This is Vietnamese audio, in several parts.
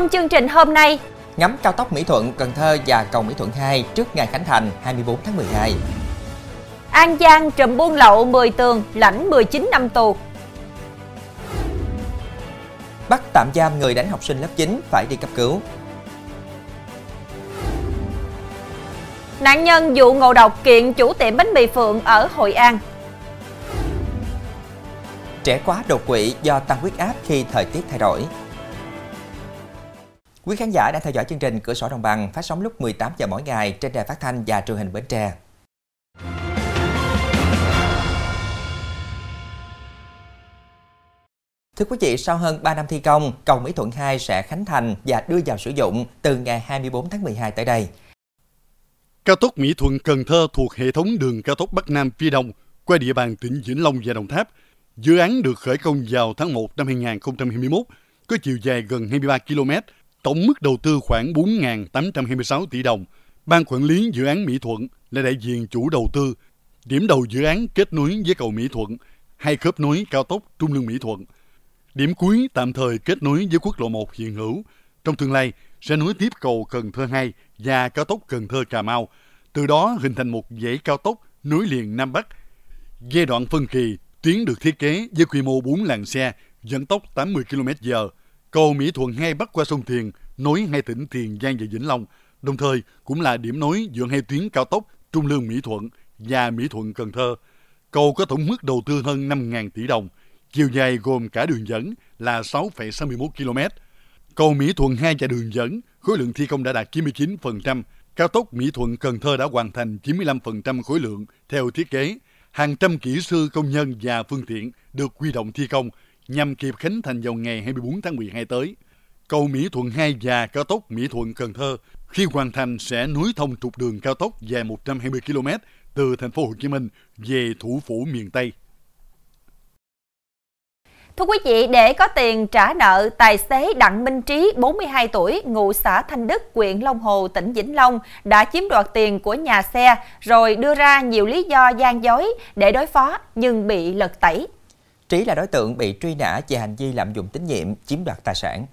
Trong chương trình hôm nay, ngắm cao tốc Mỹ Thuận, Cần Thơ và cầu Mỹ Thuận 2 trước ngày khánh thành 24 tháng 12. An Giang trùm buôn lậu 10 tường, lãnh 19 năm tù. Bắt tạm giam người đánh học sinh lớp 9 phải đi cấp cứu. Nạn nhân vụ ngộ độc kiện chủ tiệm bánh mì Phượng ở Hội An. Trẻ quá đột quỵ do tăng huyết áp khi thời tiết thay đổi. Quý khán giả đang theo dõi chương trình Cửa sổ Đồng bằng phát sóng lúc 18 giờ mỗi ngày trên đài phát thanh và truyền hình Bến Tre. Thưa quý vị, sau hơn 3 năm thi công, cầu Mỹ Thuận 2 sẽ khánh thành và đưa vào sử dụng từ ngày 24 tháng 12 tới đây. Cao tốc Mỹ Thuận Cần Thơ thuộc hệ thống đường cao tốc Bắc Nam phía Đông qua địa bàn tỉnh Vĩnh Long và Đồng Tháp. Dự án được khởi công vào tháng 1 năm 2021, có chiều dài gần 23 km, tổng mức đầu tư khoảng 4.826 tỷ đồng. Ban quản lý dự án Mỹ Thuận là đại diện chủ đầu tư. Điểm đầu dự án kết nối với cầu Mỹ Thuận, hay khớp nối cao tốc Trung Lương Mỹ Thuận. Điểm cuối tạm thời kết nối với quốc lộ 1 hiện hữu. Trong tương lai, sẽ nối tiếp cầu Cần Thơ 2 và cao tốc Cần Thơ Cà Mau, từ đó hình thành một dãy cao tốc nối liền Nam Bắc. Giai đoạn phân kỳ, tuyến được thiết kế với quy mô 4 làn xe, dẫn tốc 80 km/h. Cầu Mỹ Thuận 2 bắc qua sông Thiền, nối hai tỉnh Tiền Giang và Vĩnh Long, đồng thời cũng là điểm nối giữa hai tuyến cao tốc Trung Lương Mỹ Thuận và Mỹ Thuận Cần Thơ. Cầu có tổng mức đầu tư hơn 5.000 tỷ đồng, chiều dài gồm cả đường dẫn là 6,61 km. Cầu Mỹ Thuận 2 và đường dẫn, khối lượng thi công đã đạt 99%, cao tốc Mỹ Thuận Cần Thơ đã hoàn thành 95% khối lượng theo thiết kế. Hàng trăm kỹ sư công nhân và phương tiện được quy động thi công nhằm kịp khánh thành vào ngày 24 tháng 12 tới. Cầu Mỹ Thuận 2 và cao tốc Mỹ Thuận Cần Thơ khi hoàn thành sẽ nối thông trục đường cao tốc dài 120 km từ thành phố Hồ Chí Minh về thủ phủ miền Tây. Thưa quý vị, để có tiền trả nợ, tài xế Đặng Minh Trí, 42 tuổi, ngụ xã Thanh Đức, huyện Long Hồ, tỉnh Vĩnh Long, đã chiếm đoạt tiền của nhà xe rồi đưa ra nhiều lý do gian dối để đối phó nhưng bị lật tẩy. Trí là đối tượng bị truy nã về hành vi lạm dụng tín nhiệm, chiếm đoạt tài sản.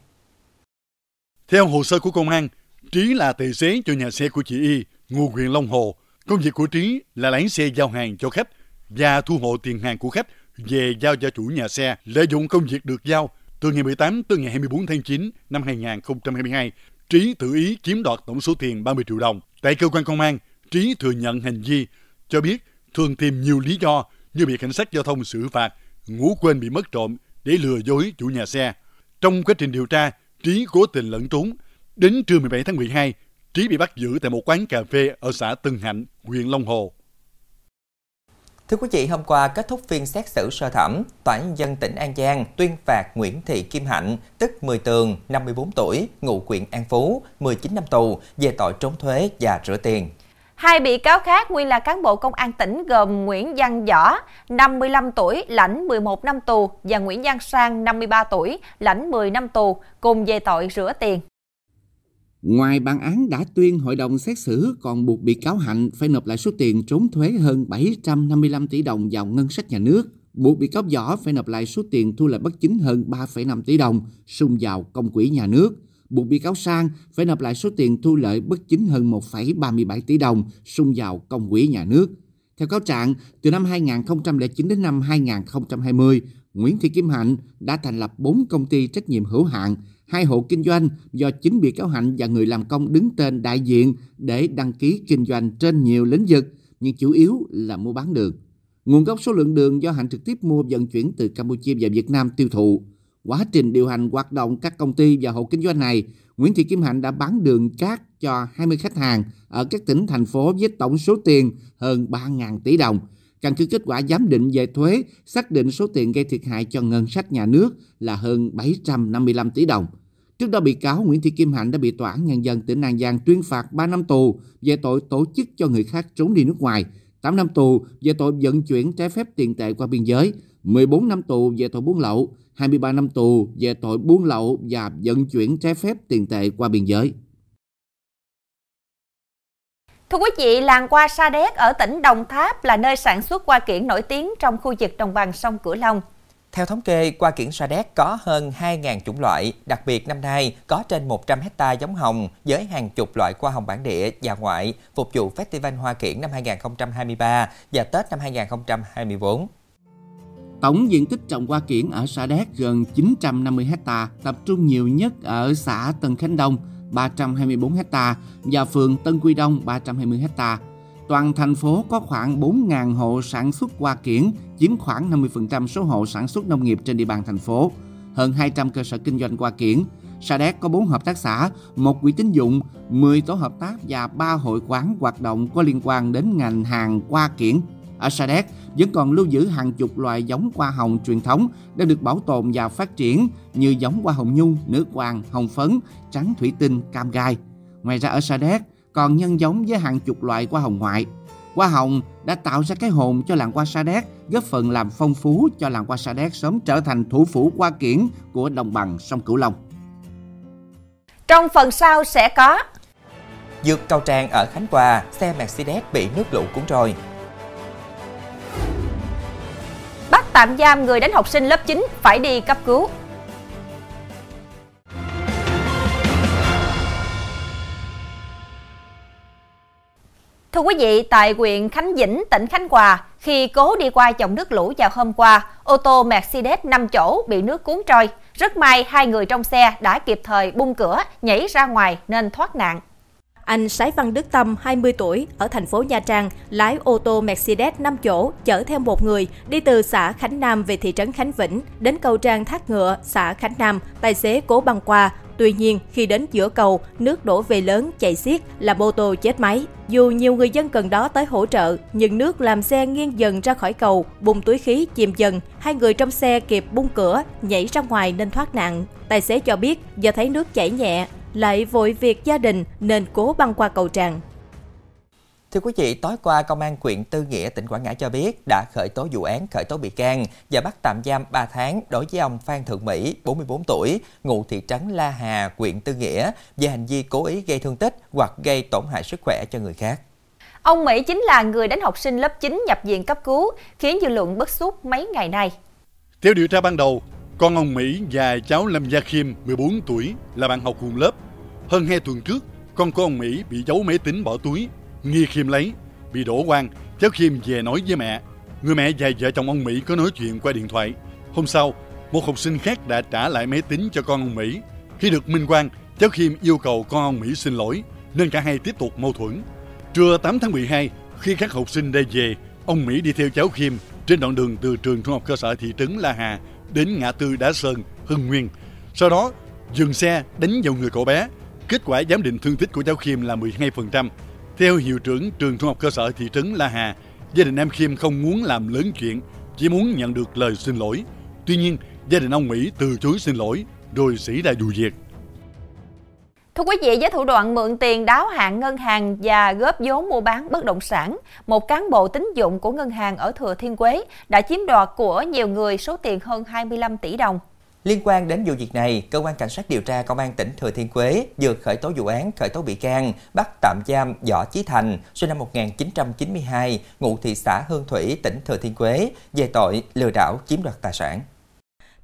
Theo hồ sơ của công an, Trí là tài xế cho nhà xe của chị Y, ngụ huyện Long Hồ. Công việc của Trí là lái xe giao hàng cho khách và thu hộ tiền hàng của khách về giao cho chủ nhà xe lợi dụng công việc được giao từ ngày 18 tới ngày 24 tháng 9 năm 2022. Trí tự ý chiếm đoạt tổng số tiền 30 triệu đồng. Tại cơ quan công an, Trí thừa nhận hành vi, cho biết thường tìm nhiều lý do như bị cảnh sát giao thông xử phạt, ngủ quên bị mất trộm để lừa dối chủ nhà xe. Trong quá trình điều tra, Trí cố tình lẫn trốn. Đến trưa 17 tháng 12, Trí bị bắt giữ tại một quán cà phê ở xã Tân Hạnh, huyện Long Hồ. Thưa quý vị, hôm qua kết thúc phiên xét xử sơ thẩm, Tòa án nhân dân tỉnh An Giang tuyên phạt Nguyễn Thị Kim Hạnh, tức 10 tường, 54 tuổi, ngụ huyện An Phú, 19 năm tù về tội trốn thuế và rửa tiền. Hai bị cáo khác nguyên là cán bộ công an tỉnh gồm Nguyễn Văn Võ, 55 tuổi, lãnh 11 năm tù và Nguyễn Văn Sang, 53 tuổi, lãnh 10 năm tù, cùng về tội rửa tiền. Ngoài bản án đã tuyên hội đồng xét xử còn buộc bị cáo Hạnh phải nộp lại số tiền trốn thuế hơn 755 tỷ đồng vào ngân sách nhà nước, buộc bị cáo Võ phải nộp lại số tiền thu lợi bất chính hơn 3,5 tỷ đồng sung vào công quỹ nhà nước, buộc bị cáo Sang phải nộp lại số tiền thu lợi bất chính hơn 1,37 tỷ đồng sung vào công quỹ nhà nước. Theo cáo trạng, từ năm 2009 đến năm 2020, Nguyễn Thị Kim Hạnh đã thành lập 4 công ty trách nhiệm hữu hạn, hai hộ kinh doanh do chính bị cáo Hạnh và người làm công đứng tên đại diện để đăng ký kinh doanh trên nhiều lĩnh vực, nhưng chủ yếu là mua bán đường. Nguồn gốc số lượng đường do Hạnh trực tiếp mua vận chuyển từ Campuchia và Việt Nam tiêu thụ. Quá trình điều hành hoạt động các công ty và hộ kinh doanh này, Nguyễn Thị Kim Hạnh đã bán đường cát cho 20 khách hàng ở các tỉnh, thành phố với tổng số tiền hơn 3.000 tỷ đồng. Căn cứ kết quả giám định về thuế, xác định số tiền gây thiệt hại cho ngân sách nhà nước là hơn 755 tỷ đồng. Trước đó bị cáo Nguyễn Thị Kim Hạnh đã bị tòa án nhân dân tỉnh An Giang tuyên phạt 3 năm tù về tội tổ chức cho người khác trốn đi nước ngoài, 8 năm tù về tội vận chuyển trái phép tiền tệ qua biên giới, 14 năm tù về tội buôn lậu, 23 năm tù về tội buôn lậu và vận chuyển trái phép tiền tệ qua biên giới. Thưa quý vị, làng hoa Sa Đéc ở tỉnh Đồng Tháp là nơi sản xuất hoa kiển nổi tiếng trong khu vực đồng bằng sông Cửu Long. Theo thống kê, qua kiển Sa Đéc có hơn 2.000 chủng loại, đặc biệt năm nay có trên 100 hecta giống hồng với hàng chục loại hoa hồng bản địa và ngoại phục vụ Festival Hoa Kiển năm 2023 và Tết năm 2024. Tổng diện tích trồng hoa kiển ở xã Đéc gần 950 hecta, tập trung nhiều nhất ở xã Tân Khánh Đông 324 hecta và phường Tân Quy Đông 320 hecta. Toàn thành phố có khoảng 4.000 hộ sản xuất hoa kiển, chiếm khoảng 50% số hộ sản xuất nông nghiệp trên địa bàn thành phố. Hơn 200 cơ sở kinh doanh hoa kiển. Sa Đéc có 4 hợp tác xã, một quỹ tín dụng, 10 tổ hợp tác và 3 hội quán hoạt động có liên quan đến ngành hàng hoa kiển. Ở Sa Đéc vẫn còn lưu giữ hàng chục loài giống hoa hồng truyền thống đang được bảo tồn và phát triển như giống hoa hồng nhung, nước hoàng, hồng phấn, trắng thủy tinh, cam gai. Ngoài ra ở Sa Đéc còn nhân giống với hàng chục loại hoa hồng ngoại. Hoa hồng đã tạo ra cái hồn cho làng hoa Sa Đéc, góp phần làm phong phú cho làng hoa Sa Đéc sớm trở thành thủ phủ hoa kiển của đồng bằng sông Cửu Long. Trong phần sau sẽ có Dược cầu tràn ở Khánh Hòa, xe Mercedes bị nước lũ cuốn trôi. Tạm giam người đánh học sinh lớp 9 phải đi cấp cứu. Thưa quý vị, tại huyện Khánh Vĩnh, tỉnh Khánh Hòa, khi cố đi qua dòng nước lũ vào hôm qua, ô tô Mercedes 5 chỗ bị nước cuốn trôi. Rất may hai người trong xe đã kịp thời bung cửa, nhảy ra ngoài nên thoát nạn. Anh Sái Văn Đức Tâm, 20 tuổi, ở thành phố Nha Trang, lái ô tô Mercedes 5 chỗ chở theo một người đi từ xã Khánh Nam về thị trấn Khánh Vĩnh đến cầu trang Thác Ngựa, xã Khánh Nam, tài xế cố băng qua. Tuy nhiên, khi đến giữa cầu, nước đổ về lớn, chạy xiết, làm ô tô chết máy. Dù nhiều người dân gần đó tới hỗ trợ, nhưng nước làm xe nghiêng dần ra khỏi cầu, bùng túi khí chìm dần. Hai người trong xe kịp bung cửa, nhảy ra ngoài nên thoát nạn. Tài xế cho biết do thấy nước chảy nhẹ, lại vội việc gia đình nên cố băng qua cầu tràn. Thưa quý vị, tối qua Công an huyện Tư Nghĩa, tỉnh Quảng Ngãi cho biết đã khởi tố vụ án khởi tố bị can và bắt tạm giam 3 tháng đối với ông Phan Thượng Mỹ, 44 tuổi, ngụ thị trấn La Hà, huyện Tư Nghĩa về hành vi cố ý gây thương tích hoặc gây tổn hại sức khỏe cho người khác. Ông Mỹ chính là người đánh học sinh lớp 9 nhập viện cấp cứu, khiến dư luận bức xúc mấy ngày nay. Theo điều tra ban đầu, con ông Mỹ và cháu Lâm Gia Khiêm, 14 tuổi, là bạn học cùng lớp. Hơn 2 tuần trước, con của ông Mỹ bị giấu máy tính bỏ túi, nghi Khiêm lấy, bị đổ quan, cháu Khiêm về nói với mẹ. Người mẹ và vợ chồng ông Mỹ có nói chuyện qua điện thoại. Hôm sau, một học sinh khác đã trả lại máy tính cho con ông Mỹ. Khi được minh quan, cháu Khiêm yêu cầu con ông Mỹ xin lỗi, nên cả hai tiếp tục mâu thuẫn. Trưa 8 tháng 12, khi các học sinh đã về, ông Mỹ đi theo cháu Khiêm trên đoạn đường từ trường trung học cơ sở thị trấn La Hà đến ngã tư Đá Sơn, Hưng Nguyên. Sau đó, dừng xe đánh vào người cậu bé. Kết quả giám định thương tích của cháu Khiêm là 12%. Theo hiệu trưởng trường trung học cơ sở thị trấn La Hà, gia đình em Khiêm không muốn làm lớn chuyện, chỉ muốn nhận được lời xin lỗi. Tuy nhiên, gia đình ông Mỹ từ chối xin lỗi, rồi xảy ra vụ việc. Thưa quý vị, với thủ đoạn mượn tiền đáo hạn ngân hàng và góp vốn mua bán bất động sản, một cán bộ tín dụng của ngân hàng ở Thừa Thiên Quế đã chiếm đoạt của nhiều người số tiền hơn 25 tỷ đồng. Liên quan đến vụ việc này, cơ quan cảnh sát điều tra công an tỉnh Thừa Thiên huế vừa khởi tố vụ án khởi tố bị can, bắt tạm giam Võ Chí Thành, sinh năm 1992, ngụ thị xã Hương Thủy, tỉnh Thừa Thiên huế về tội lừa đảo chiếm đoạt tài sản.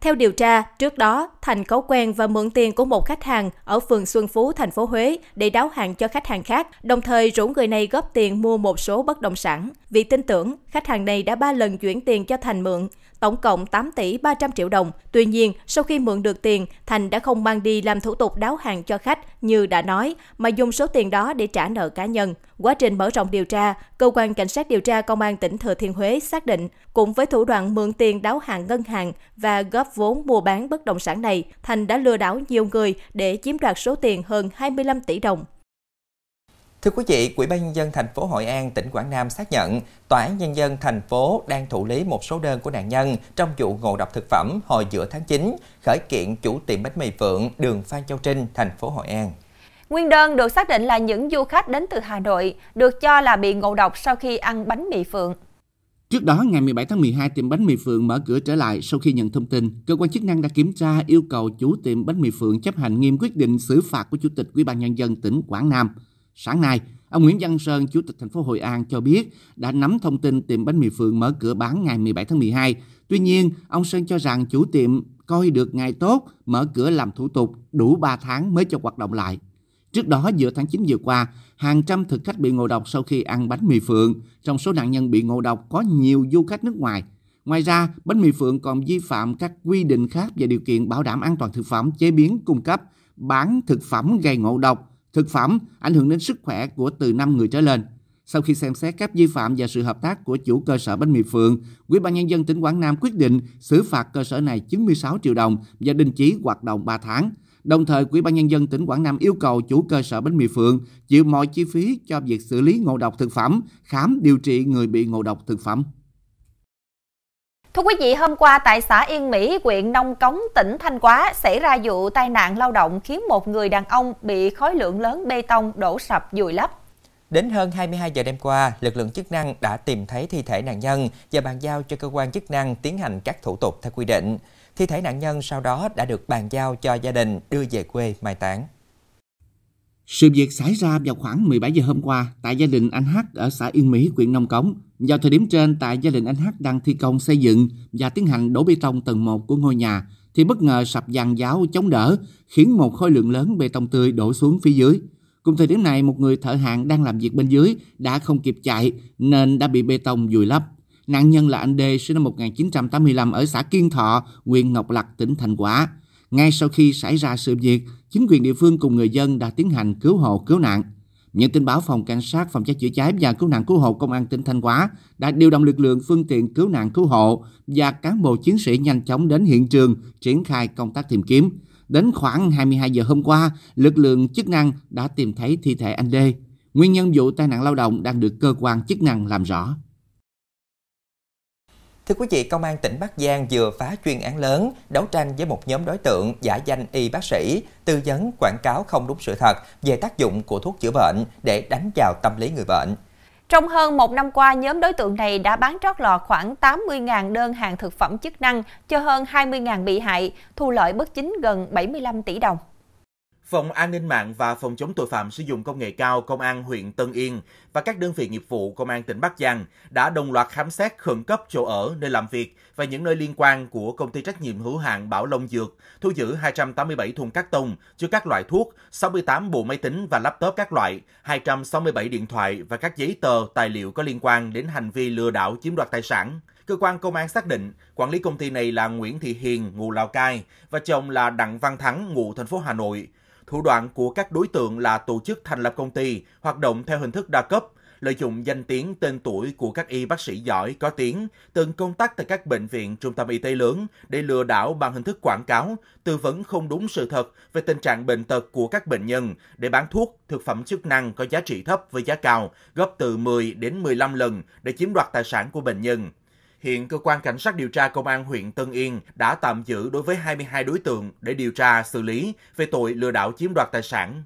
Theo điều tra, trước đó, Thành có quen và mượn tiền của một khách hàng ở phường Xuân Phú, thành phố Huế để đáo hạn cho khách hàng khác, đồng thời rủ người này góp tiền mua một số bất động sản. Vì tin tưởng, khách hàng này đã ba lần chuyển tiền cho Thành mượn, tổng cộng 8 tỷ 300 triệu đồng. Tuy nhiên, sau khi mượn được tiền, Thành đã không mang đi làm thủ tục đáo hạn cho khách như đã nói, mà dùng số tiền đó để trả nợ cá nhân. Quá trình mở rộng điều tra, cơ quan cảnh sát điều tra công an tỉnh Thừa Thiên Huế xác định, cùng với thủ đoạn mượn tiền đáo hạn ngân hàng và góp vốn mua bán bất động sản này, Thành đã lừa đảo nhiều người để chiếm đoạt số tiền hơn 25 tỷ đồng. Thưa quý vị, Ủy ban nhân dân thành phố Hội An, tỉnh Quảng Nam xác nhận Tòa án nhân dân thành phố đang thụ lý một số đơn của nạn nhân trong vụ ngộ độc thực phẩm hồi giữa tháng 9, khởi kiện chủ tiệm bánh mì Phượng, đường Phan Châu Trinh, thành phố Hội An. Nguyên đơn được xác định là những du khách đến từ Hà Nội, được cho là bị ngộ độc sau khi ăn bánh mì Phượng. Trước đó, ngày 17 tháng 12, tiệm bánh mì Phượng mở cửa trở lại sau khi nhận thông tin. Cơ quan chức năng đã kiểm tra yêu cầu chủ tiệm bánh mì Phượng chấp hành nghiêm quyết định xử phạt của Chủ tịch Ủy ban nhân dân tỉnh Quảng Nam. Sáng nay, ông Nguyễn Văn Sơn, Chủ tịch thành phố Hội An cho biết đã nắm thông tin tiệm bánh mì Phượng mở cửa bán ngày 17 tháng 12. Tuy nhiên, ông Sơn cho rằng chủ tiệm coi được ngày tốt, mở cửa làm thủ tục đủ 3 tháng mới cho hoạt động lại. Trước đó, giữa tháng 9 vừa qua, hàng trăm thực khách bị ngộ độc sau khi ăn bánh mì phượng. Trong số nạn nhân bị ngộ độc có nhiều du khách nước ngoài. Ngoài ra, bánh mì phượng còn vi phạm các quy định khác về điều kiện bảo đảm an toàn thực phẩm, chế biến, cung cấp, bán thực phẩm gây ngộ độc, thực phẩm ảnh hưởng đến sức khỏe của từ 5 người trở lên. Sau khi xem xét các vi phạm và sự hợp tác của chủ cơ sở bánh mì Phượng, Ủy ban nhân dân tỉnh Quảng Nam quyết định xử phạt cơ sở này 96 triệu đồng và đình chỉ hoạt động 3 tháng. Đồng thời, Ủy ban nhân dân tỉnh Quảng Nam yêu cầu chủ cơ sở bánh mì Phượng chịu mọi chi phí cho việc xử lý ngộ độc thực phẩm, khám điều trị người bị ngộ độc thực phẩm. Thưa quý vị, hôm qua tại xã Yên Mỹ, huyện Nông Cống, tỉnh Thanh Hóa xảy ra vụ tai nạn lao động khiến một người đàn ông bị khối lượng lớn bê tông đổ sập vùi lấp. Đến hơn 22 giờ đêm qua, lực lượng chức năng đã tìm thấy thi thể nạn nhân và bàn giao cho cơ quan chức năng tiến hành các thủ tục theo quy định. Thi thể nạn nhân sau đó đã được bàn giao cho gia đình đưa về quê mai táng. Sự việc xảy ra vào khoảng 17 giờ hôm qua tại gia đình anh H ở xã Yên Mỹ, huyện Nông Cống. Vào thời điểm trên, tại gia đình anh H đang thi công xây dựng và tiến hành đổ bê tông tầng 1 của ngôi nhà, thì bất ngờ sập giàn giáo chống đỡ, khiến một khối lượng lớn bê tông tươi đổ xuống phía dưới. Cùng thời điểm này, một người thợ hàng đang làm việc bên dưới đã không kịp chạy nên đã bị bê tông vùi lấp. Nạn nhân là anh D sinh năm 1985 ở xã Kiên Thọ, huyện Ngọc Lặc, tỉnh Thành Hóa. Ngay sau khi xảy ra sự việc, chính quyền địa phương cùng người dân đã tiến hành cứu hộ cứu nạn. Nhận tin báo phòng cảnh sát phòng cháy chữa cháy và cứu nạn cứu hộ công an tỉnh Thanh Hóa đã điều động lực lượng phương tiện cứu nạn cứu hộ và cán bộ chiến sĩ nhanh chóng đến hiện trường triển khai công tác tìm kiếm. Đến khoảng 22 giờ hôm qua, lực lượng chức năng đã tìm thấy thi thể anh D. Nguyên nhân vụ tai nạn lao động đang được cơ quan chức năng làm rõ. Thưa quý vị, Công an tỉnh Bắc Giang vừa phá chuyên án lớn, đấu tranh với một nhóm đối tượng giả danh y bác sĩ, tư vấn quảng cáo không đúng sự thật về tác dụng của thuốc chữa bệnh để đánh vào tâm lý người bệnh. Trong hơn một năm qua, nhóm đối tượng này đã bán trót lọt khoảng 80.000 đơn hàng thực phẩm chức năng cho hơn 20.000 bị hại, thu lợi bất chính gần 75 tỷ đồng. Phòng An ninh mạng và Phòng chống tội phạm sử dụng công nghệ cao Công an huyện Tân Yên và các đơn vị nghiệp vụ Công an tỉnh Bắc Giang đã đồng loạt khám xét khẩn cấp chỗ ở, nơi làm việc và những nơi liên quan của công ty trách nhiệm hữu hạn Bảo Long Dược, thu giữ 287 thùng cắt tông chứa các loại thuốc, 68 bộ máy tính và laptop các loại, 267 điện thoại và các giấy tờ, tài liệu có liên quan đến hành vi lừa đảo chiếm đoạt tài sản. Cơ quan công an xác định quản lý công ty này là Nguyễn Thị Hiền, ngụ Lào Cai và chồng là Đặng Văn Thắng, ngụ thành phố Hà Nội. Thủ đoạn của các đối tượng là tổ chức thành lập công ty, hoạt động theo hình thức đa cấp, lợi dụng danh tiếng tên tuổi của các y bác sĩ giỏi có tiếng, từng công tác tại các bệnh viện, trung tâm y tế lớn để lừa đảo bằng hình thức quảng cáo, tư vấn không đúng sự thật về tình trạng bệnh tật của các bệnh nhân để bán thuốc, thực phẩm chức năng có giá trị thấp với giá cao, gấp từ 10 đến 15 lần để chiếm đoạt tài sản của bệnh nhân. Hiện cơ quan cảnh sát điều tra công an huyện Tân Yên đã tạm giữ đối với 22 đối tượng để điều tra xử lý về tội lừa đảo chiếm đoạt tài sản.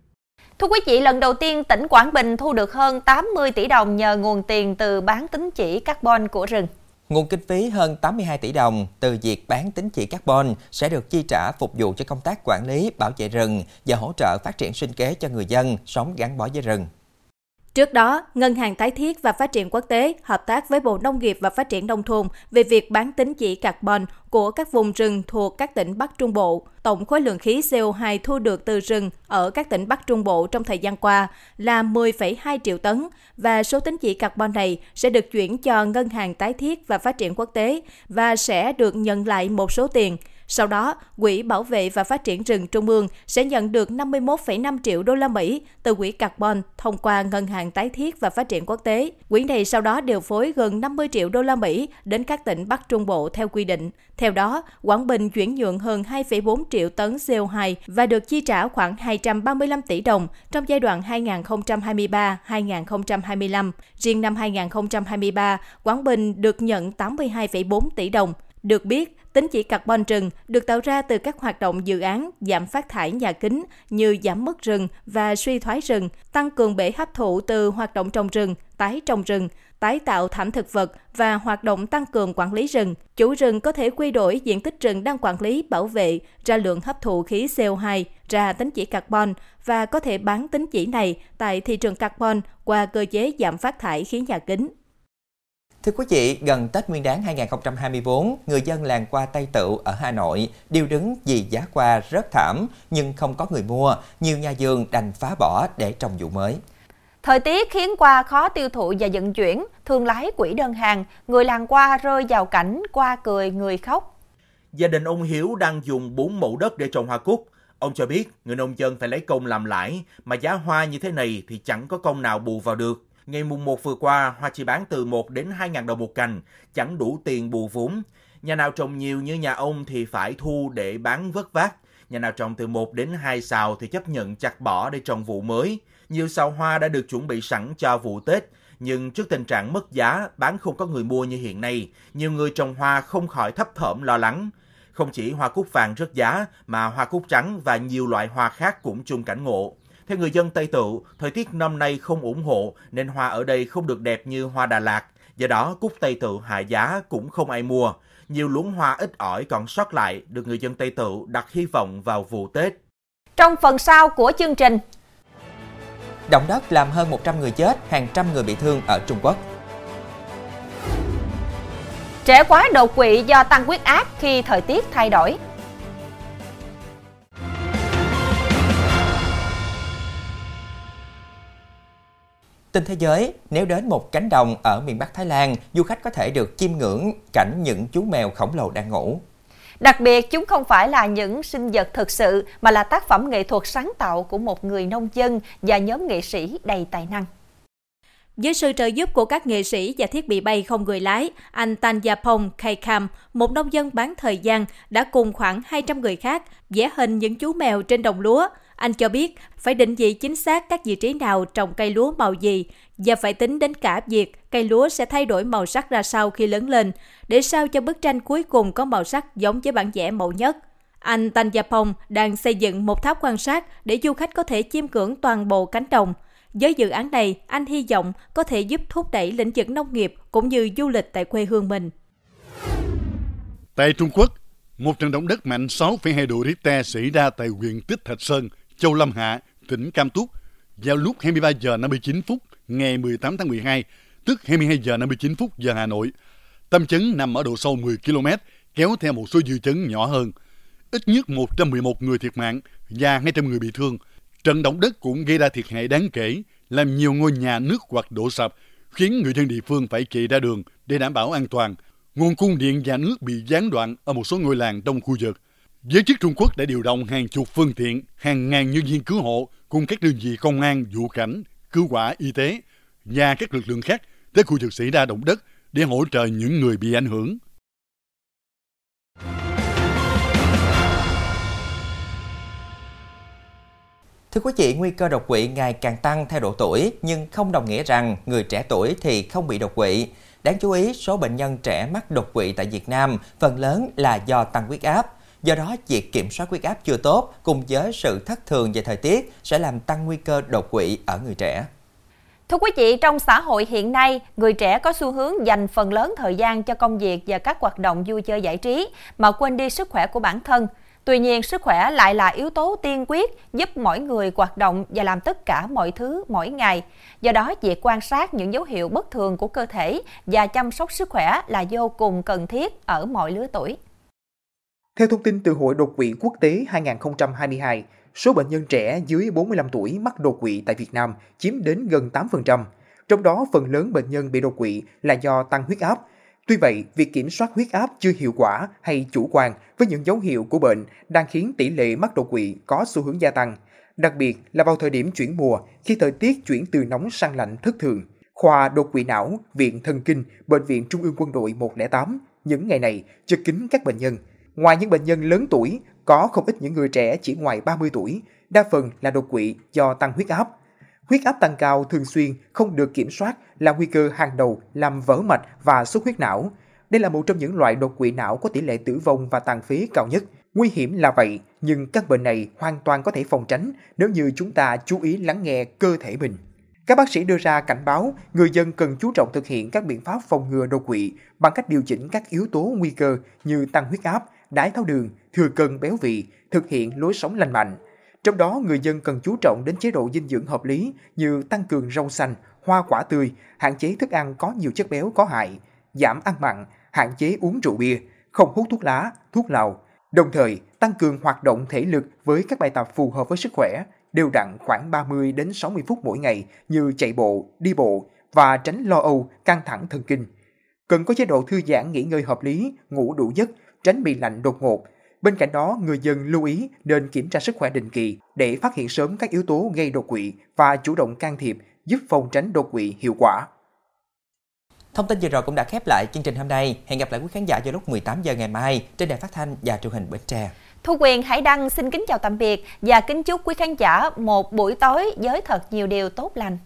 Thưa quý vị, lần đầu tiên tỉnh Quảng Bình thu được hơn 80 tỷ đồng nhờ nguồn tiền từ bán tín chỉ carbon của rừng. Nguồn kinh phí hơn 82 tỷ đồng từ việc bán tín chỉ carbon sẽ được chi trả phục vụ cho công tác quản lý, bảo vệ rừng và hỗ trợ phát triển sinh kế cho người dân sống gắn bó với rừng. Trước đó, Ngân hàng Tái thiết và Phát triển Quốc tế hợp tác với Bộ Nông nghiệp và Phát triển Nông thôn về việc bán tính chỉ carbon của các vùng rừng thuộc các tỉnh Bắc Trung Bộ. Tổng khối lượng khí CO2 thu được từ rừng ở các tỉnh Bắc Trung Bộ trong thời gian qua là 10,2 triệu tấn và số tính chỉ carbon này sẽ được chuyển cho Ngân hàng Tái thiết và Phát triển Quốc tế và sẽ được nhận lại một số tiền – sau đó, Quỹ Bảo vệ và Phát triển rừng Trung ương sẽ nhận được 51,5 triệu đô la Mỹ từ quỹ carbon thông qua Ngân hàng Tái thiết và Phát triển Quốc tế. Quỹ này sau đó điều phối gần 50 triệu đô la Mỹ đến các tỉnh Bắc Trung Bộ theo quy định. Theo đó, Quảng Bình chuyển nhượng hơn 2,4 triệu tấn CO2 và được chi trả khoảng 235 tỷ đồng trong giai đoạn 2023-2025. Riêng năm 2023, Quảng Bình được nhận 82,4 tỷ đồng. Được biết, Tính chỉ carbon rừng được tạo ra từ các hoạt động dự án giảm phát thải nhà kính như giảm mất rừng và suy thoái rừng, tăng cường bể hấp thụ từ hoạt động trồng rừng, tái trồng rừng, tái tạo thảm thực vật và hoạt động tăng cường quản lý rừng. Chủ rừng có thể quy đổi diện tích rừng đang quản lý bảo vệ ra lượng hấp thụ khí CO2 ra tính chỉ carbon và có thể bán tính chỉ này tại thị trường carbon qua cơ chế giảm phát thải khí nhà kính. Thưa quý vị, gần Tết Nguyên đán 2024, người dân làng qua Tây Tựu ở Hà Nội điêu đứng vì giá qua rất thảm nhưng không có người mua, nhiều nhà vườn đành phá bỏ để trồng vụ mới. Thời tiết khiến qua khó tiêu thụ và vận chuyển, thương lái quỹ đơn hàng, người làng qua rơi vào cảnh qua cười người khóc. Gia đình ông Hiếu đang dùng 4 mẫu đất để trồng hoa cúc. Ông cho biết người nông dân phải lấy công làm lãi, mà giá hoa như thế này thì chẳng có công nào bù vào được. Ngày mùng 1 vừa qua, hoa chỉ bán từ 1 đến 2 ngàn đồng một cành, chẳng đủ tiền bù vốn. Nhà nào trồng nhiều như nhà ông thì phải thu để bán vất vát. Nhà nào trồng từ 1 đến 2 xào thì chấp nhận chặt bỏ để trồng vụ mới. Nhiều xào hoa đã được chuẩn bị sẵn cho vụ Tết, nhưng trước tình trạng mất giá, bán không có người mua như hiện nay, nhiều người trồng hoa không khỏi thấp thỏm lo lắng. Không chỉ hoa cúc vàng rớt giá, mà hoa cúc trắng và nhiều loại hoa khác cũng chung cảnh ngộ. Theo người dân Tây Tự, thời tiết năm nay không ủng hộ nên hoa ở đây không được đẹp như hoa Đà Lạt. Do đó, cúc Tây Tự hạ giá cũng không ai mua. Nhiều luống hoa ít ỏi còn sót lại được người dân Tây Tự đặt hy vọng vào vụ Tết. Trong phần sau của chương trình, Động đất làm hơn 100 người chết, hàng trăm người bị thương ở Trung Quốc. trẻ quá đột quỵ do tăng huyết áp khi thời tiết thay đổi. Tin thế giới, nếu đến một cánh đồng ở miền Bắc Thái Lan, du khách có thể được chiêm ngưỡng cảnh những chú mèo khổng lồ đang ngủ. Đặc biệt, chúng không phải là những sinh vật thực sự mà là tác phẩm nghệ thuật sáng tạo của một người nông dân và nhóm nghệ sĩ đầy tài năng. Với sự trợ giúp của các nghệ sĩ và thiết bị bay không người lái, anh Tanyapong Kaikam, một nông dân bán thời gian, đã cùng khoảng 200 người khác vẽ hình những chú mèo trên đồng lúa. Anh cho biết phải định vị chính xác các vị trí nào trồng cây lúa màu gì và phải tính đến cả việc cây lúa sẽ thay đổi màu sắc ra sao khi lớn lên, để sao cho bức tranh cuối cùng có màu sắc giống với bản vẽ mẫu nhất. Anh Tanyapong đang xây dựng một tháp quan sát để du khách có thể chiêm ngưỡng toàn bộ cánh đồng. Với dự án này, anh hy vọng có thể giúp thúc đẩy lĩnh vực nông nghiệp cũng như du lịch tại quê hương mình. Tại Trung Quốc, một trận động đất mạnh 6,2 độ Richter xảy ra tại huyện Tích Thạch Sơn, Châu Lâm Hạ, tỉnh Cam Túc vào lúc 23 giờ 59 phút ngày 18 tháng 12, tức 22 giờ 59 phút giờ Hà Nội. Tâm chấn nằm ở độ sâu 10 km, kéo theo một số dư chấn nhỏ hơn. Ít nhất 111 người thiệt mạng và 200 người bị thương. Trận động đất cũng gây ra thiệt hại đáng kể, làm nhiều ngôi nhà nước hoặc đổ sập, khiến người dân địa phương phải chạy ra đường để đảm bảo an toàn. Nguồn cung điện và nước bị gián đoạn ở một số ngôi làng trong khu vực. Giới chức Trung Quốc đã điều động hàng chục phương tiện, hàng ngàn nhân viên cứu hộ cùng các đơn vị công an, vũ cảnh, cứu hỏa y tế và các lực lượng khác tới khu vực xảy ra động đất để hỗ trợ những người bị ảnh hưởng. Thưa quý vị, nguy cơ đột quỵ ngày càng tăng theo độ tuổi nhưng không đồng nghĩa rằng người trẻ tuổi thì không bị đột quỵ. Đáng chú ý, số bệnh nhân trẻ mắc đột quỵ tại Việt Nam phần lớn là do tăng huyết áp. Do đó, việc kiểm soát huyết áp chưa tốt cùng với sự thất thường về thời tiết sẽ làm tăng nguy cơ đột quỵ ở người trẻ. Thưa quý vị, trong xã hội hiện nay, người trẻ có xu hướng dành phần lớn thời gian cho công việc và các hoạt động vui chơi giải trí mà quên đi sức khỏe của bản thân. Tuy nhiên, sức khỏe lại là yếu tố tiên quyết giúp mỗi người hoạt động và làm tất cả mọi thứ mỗi ngày. Do đó, việc quan sát những dấu hiệu bất thường của cơ thể và chăm sóc sức khỏe là vô cùng cần thiết ở mọi lứa tuổi. Theo thông tin từ Hội đột quỵ quốc tế 2022, số bệnh nhân trẻ dưới 45 tuổi mắc đột quỵ tại Việt Nam chiếm đến gần 8%. Trong đó, phần lớn bệnh nhân bị đột quỵ là do tăng huyết áp. Tuy vậy, việc kiểm soát huyết áp chưa hiệu quả hay chủ quan với những dấu hiệu của bệnh đang khiến tỷ lệ mắc đột quỵ có xu hướng gia tăng. Đặc biệt là vào thời điểm chuyển mùa, khi thời tiết chuyển từ nóng sang lạnh thất thường. Khoa đột quỵ não, Viện Thần Kinh, Bệnh viện Trung ương Quân đội 108 những ngày này chật kín các bệnh nhân. Ngoài những bệnh nhân lớn tuổi, có không ít những người trẻ chỉ ngoài 30 tuổi, đa phần là đột quỵ do tăng huyết áp. Huyết áp tăng cao thường xuyên không được kiểm soát là nguy cơ hàng đầu làm vỡ mạch và xuất huyết não. Đây là một trong những loại đột quỵ não có tỷ lệ tử vong và tàn phế cao nhất. Nguy hiểm là vậy, nhưng các bệnh này hoàn toàn có thể phòng tránh nếu như chúng ta chú ý lắng nghe cơ thể mình. Các bác sĩ đưa ra cảnh báo người dân cần chú trọng thực hiện các biện pháp phòng ngừa đột quỵ bằng cách điều chỉnh các yếu tố nguy cơ như tăng huyết áp, đái tháo đường, thừa cân béo vị, thực hiện lối sống lành mạnh. Trong đó, người dân cần chú trọng đến chế độ dinh dưỡng hợp lý như tăng cường rau xanh, hoa quả tươi, hạn chế thức ăn có nhiều chất béo có hại, giảm ăn mặn, hạn chế uống rượu bia, không hút thuốc lá, thuốc lào, đồng thời tăng cường hoạt động thể lực với các bài tập phù hợp với sức khỏe, đều đặn khoảng 30 đến 60 phút mỗi ngày như chạy bộ, đi bộ và tránh lo âu, căng thẳng thần kinh. Cần có chế độ thư giãn nghỉ ngơi hợp lý, ngủ đủ giấc, tránh bị lạnh đột ngột. Bên cạnh đó, người dân lưu ý nên kiểm tra sức khỏe định kỳ để phát hiện sớm các yếu tố gây đột quỵ và chủ động can thiệp giúp phòng tránh đột quỵ hiệu quả. Thông tin vừa rồi cũng đã khép lại chương trình hôm nay. Hẹn gặp lại quý khán giả vào lúc 18 giờ ngày mai trên đài phát thanh và truyền hình Bến Tre. Thu Quyền Hải Đăng xin kính chào tạm biệt và kính chúc quý khán giả một buổi tối với thật nhiều điều tốt lành.